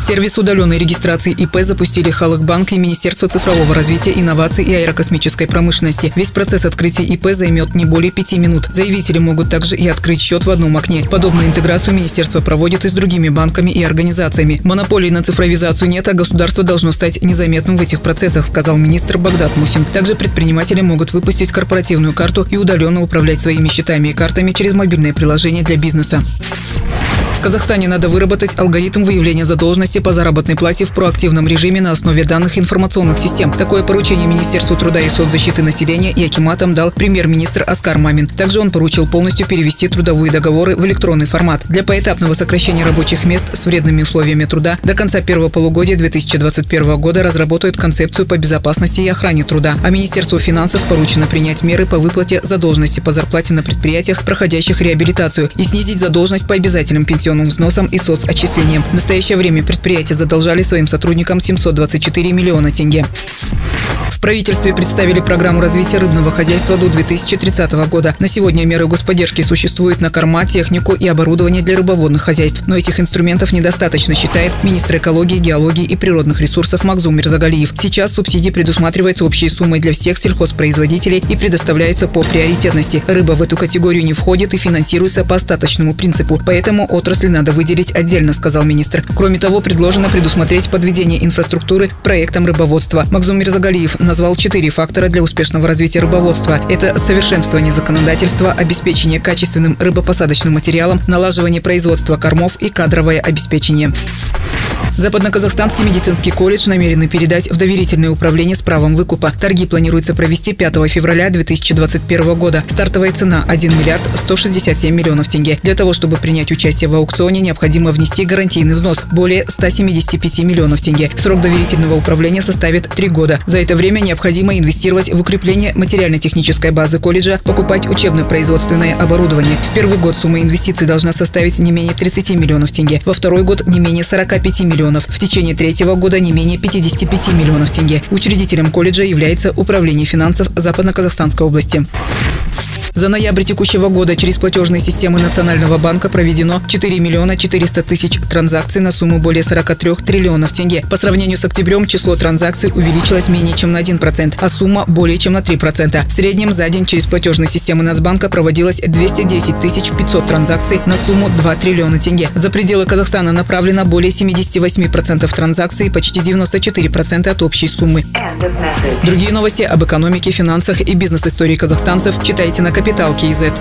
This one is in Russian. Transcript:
Сервис удаленной регистрации ИП запустили Халыкбанк и Министерство цифрового развития, инноваций и аэрокосмической промышленности. Весь процесс открытия ИП займет не более пяти минут. Заявители могут также и открыть счет в одном окне. Подобную интеграцию министерство проводит и с другими банками и организациями. Монополии на цифровизацию нет, а государство должно стать незаметным в этих процессах, сказал министр Багдад Мусин. Также предприниматели могут выпустить корпоративную карту и удаленно управлять своими счетами и картами через мобильное приложение для бизнеса. В Казахстане надо выработать алгоритм выявления задолженности по заработной плате в проактивном режиме на основе данных информационных систем. Такое поручение Министерству труда и соцзащиты населения и Акиматам дал премьер-министр Оскар Мамин. Также он поручил полностью перевести трудовые договоры в электронный формат. Для поэтапного сокращения рабочих мест с вредными условиями труда до конца первого полугодия 2021 года разработают концепцию по безопасности и охране труда. А Министерству финансов поручено принять меры по выплате задолженности по зарплате на предприятиях, проходящих реабилитацию, и снизить задолженность по обязательным пенсионным пенсионным взносам и соцотчислениям. В настоящее время предприятия задолжали своим сотрудникам 724 миллиона тенге. Правительстве представили программу развития рыбного хозяйства до 2030 года. На сегодня меры господдержки существуют на корма, технику и оборудование для рыбоводных хозяйств. Но этих инструментов недостаточно, считает министр экологии, геологии и природных ресурсов Макзум Мирзагалиев. Сейчас субсидии предусматриваются общей суммой для всех сельхозпроизводителей и предоставляются по приоритетности. Рыба в эту категорию не входит и финансируется по остаточному принципу. Поэтому отрасли надо выделить отдельно, сказал министр. Кроме того, предложено предусмотреть подведение инфраструктуры проектам рыбоводства. Макзум Мирзагалиев назвал четыре фактора для успешного развития рыбоводства. Это совершенствование законодательства, обеспечение качественным рыбопосадочным материалом, налаживание производства кормов и кадровое обеспечение. Западноказахстанский медицинский колледж намерены передать в доверительное управление с правом выкупа. Торги планируется провести 5 февраля 2021 года. Стартовая цена – 1 миллиард 167 миллионов тенге. Для того, чтобы принять участие в аукционе, необходимо внести гарантийный взнос – более 175 миллионов тенге. Срок доверительного управления составит 3 года. За это время необходимо инвестировать в укрепление материально-технической базы колледжа, покупать учебно-производственное оборудование. В первый год сумма инвестиций должна составить не менее 30 миллионов тенге, во второй год – не менее 45 миллионов миллионов. В течение третьего года не менее 55 миллионов тенге. Учредителем колледжа является Управление финансов Западно-Казахстанской области. За ноябрь текущего года через платежные системы Национального банка проведено 4 миллиона 400 тысяч транзакций на сумму более 43 триллионов тенге. По сравнению с октябрем число транзакций увеличилось менее чем на 1%, а сумма более чем на 3%. В среднем за день через платежные системы Нацбанка проводилось 210 тысяч 500 транзакций на сумму 2 триллиона тенге. За пределы Казахстана направлено более 78% транзакций и почти 94% от общей суммы. Другие новости об экономике, финансах и бизнес-истории казахстанцев читайте на Капитал Киезет.